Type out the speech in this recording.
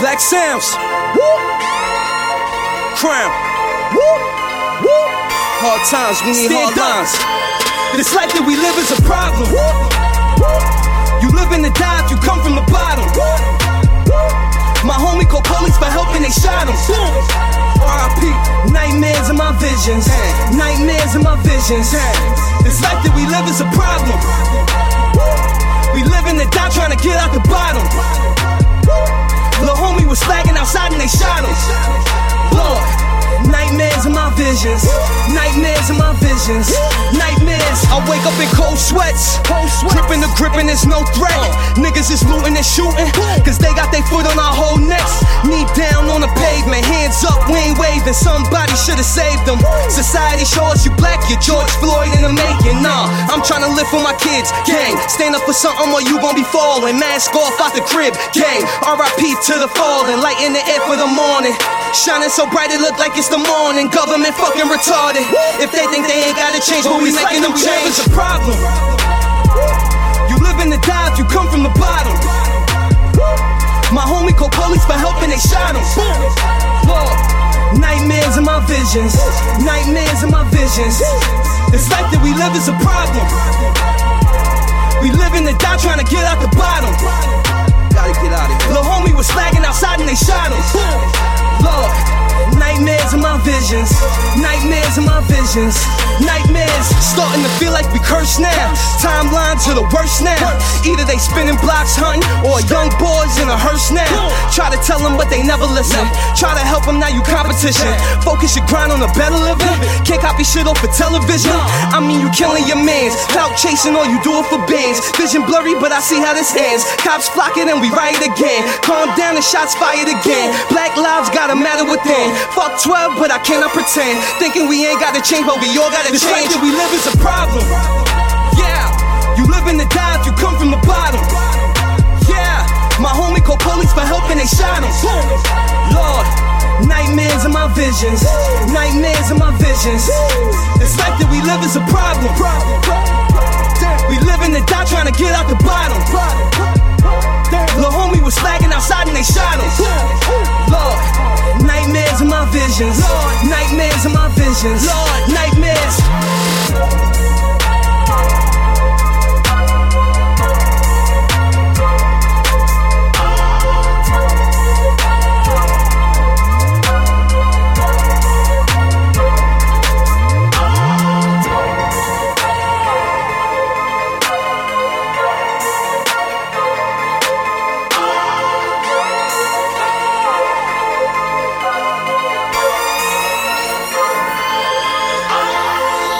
Blacksoundz. Woo. Crown. Woo. Woo. Hard times, we need Stand hard up. lines. This life that we live is a problem. You live in the dive, you come from the bottom. My homie called police for helping, they shot him. R.I.P. Nightmares in my visions. Nightmares in my visions. This life that we live is a problem. We live in the dive trying to get out the bottom. Lil' homie was flagging outside and they shot him. Lord, nightmares in my visions. Nightmares in my visions. Nightmares. I wake up in cold sweats. Gripping the grip and there's no threat. Niggas is looting and shooting. Cause they got their foot on our whole necks. Knee down on the pavement. Hands up, we ain't waving. Somebody should've saved them. Society shows you black, you're George Floyd in the making. Nah, I'm trying to live for my kids. Gang, stand up for something or you gon' be falling. Mask off out the crib. Gang, RIP to the fallen. Light in the air for the morning. Shining so bright it look like it's the morning. Government fucking retarded. If they think they ain't gotta change, but we making them change. It's a problem. You live in the dive, you come from the bottom. My homie called police for helping, they shot him. Nightmares in my visions. Nightmares in my visions. This life that we live is a problem. We live in the dive trying to get out the bottom. Gotta get out of here. Lil' homie was flagging outside and they shot him. Lord, nightmares in my visions. Nightmares starting to feel like we cursed now. Timeline to the worst now. Either they spinning blocks hunting or young boys in a hearse now. Try to tell them but they never listen. Try to help them now you competition. Focus your grind on a better living. Can't copy shit off of television. I mean you killing your mans. Clout chasing all you do it for bands. Vision blurry but I see how this ends. Cops flocking and we riot again. Calm down and shots fired again. Black lives gotta matter within. Fuck 12 but I cannot pretend. Thinking we ain't gotta change but we all gotta this change. Life that we live is a problem. Yeah, you live in the dive, you come from the bottom. Yeah, my homie called police for helping, they shot him. Lord, nightmares in my visions. Nightmares in my visions. This life that we live is a problem. We live in the Lord, nightmares in my visions. Lord, nightmares in my visions.